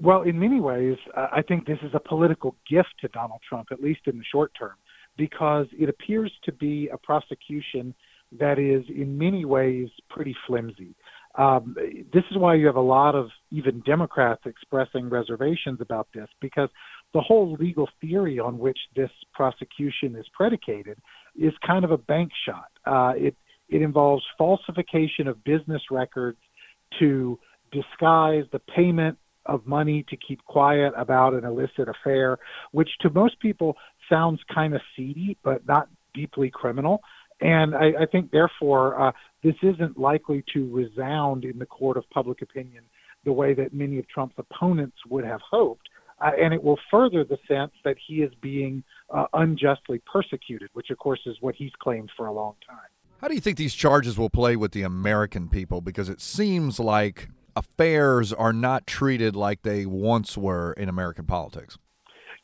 Well, in many ways, uh, I think this is a political gift to Donald Trump, at least in the short term, because it appears to be a prosecution that is, in many ways, pretty flimsy. Um, this is why you have a lot of even Democrats expressing reservations about this, because the whole legal theory on which this prosecution is predicated is kind of a bank shot. Uh, it it involves falsification of business records to disguise the payment of money to keep quiet about an illicit affair, which to most people sounds kind of seedy, but not deeply criminal. And I, I think, therefore, uh, this isn't likely to resound in the court of public opinion the way that many of Trump's opponents would have hoped. Uh, and it will further the sense that he is being uh, unjustly persecuted, which, of course, is what he's claimed for a long time. How do you think these charges will play with the American people? Because it seems like affairs are not treated like they once were in American politics.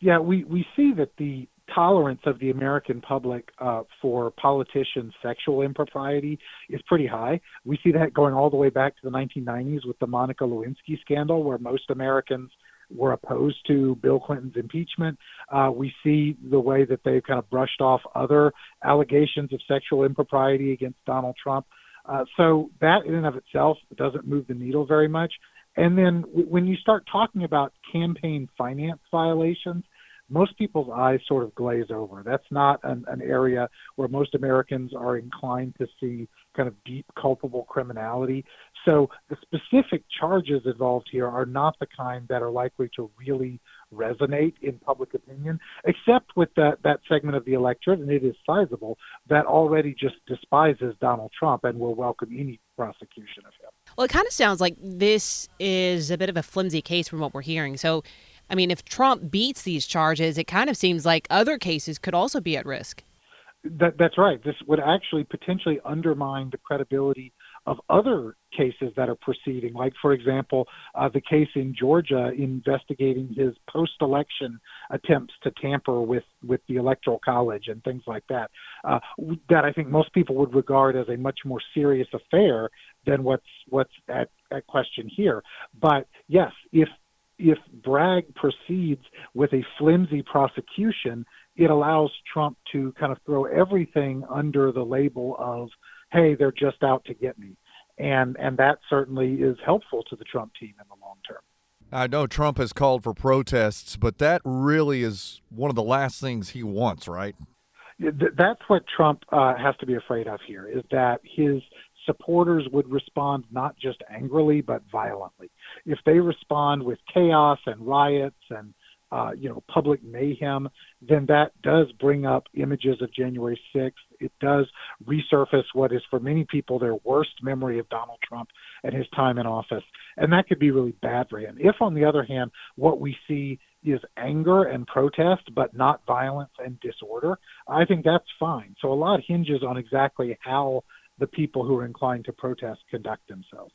Yeah, we, we see that the tolerance of the American public uh, for politicians' sexual impropriety is pretty high. We see that going all the way back to the 1990s with the Monica Lewinsky scandal, where most Americans were opposed to Bill Clinton's impeachment. Uh, we see the way that they've kind of brushed off other allegations of sexual impropriety against Donald Trump. Uh, so that in and of itself doesn't move the needle very much. And then w- when you start talking about campaign finance violations, most people's eyes sort of glaze over. That's not an, an area where most Americans are inclined to see kind of deep culpable criminality. So the specific charges involved here are not the kind that are likely to really resonate in public opinion, except with that, that segment of the electorate, and it is sizable, that already just despises Donald Trump and will welcome any prosecution of him. Well, it kind of sounds like this is a bit of a flimsy case from what we're hearing. So, I mean, if Trump beats these charges, it kind of seems like other cases could also be at risk. That, that's right. This would actually potentially undermine the credibility of other cases that are proceeding, like, for example, uh, the case in Georgia investigating his post election attempts to tamper with, with the Electoral College and things like that, uh, that I think most people would regard as a much more serious affair than what's, what's at, at question here. But yes, if if Bragg proceeds with a flimsy prosecution, it allows Trump to kind of throw everything under the label of, hey, they're just out to get me. And, and that certainly is helpful to the Trump team in the long term. I know Trump has called for protests, but that really is one of the last things he wants, right? That's what Trump uh, has to be afraid of here is that his supporters would respond not just angrily but violently. If they respond with chaos and riots and uh, you know public mayhem, then that does bring up images of January 6th. It does resurface what is for many people their worst memory of Donald Trump and his time in office, and that could be really bad for him. If, on the other hand, what we see is anger and protest, but not violence and disorder, I think that's fine. So a lot hinges on exactly how the people who are inclined to protest conduct themselves.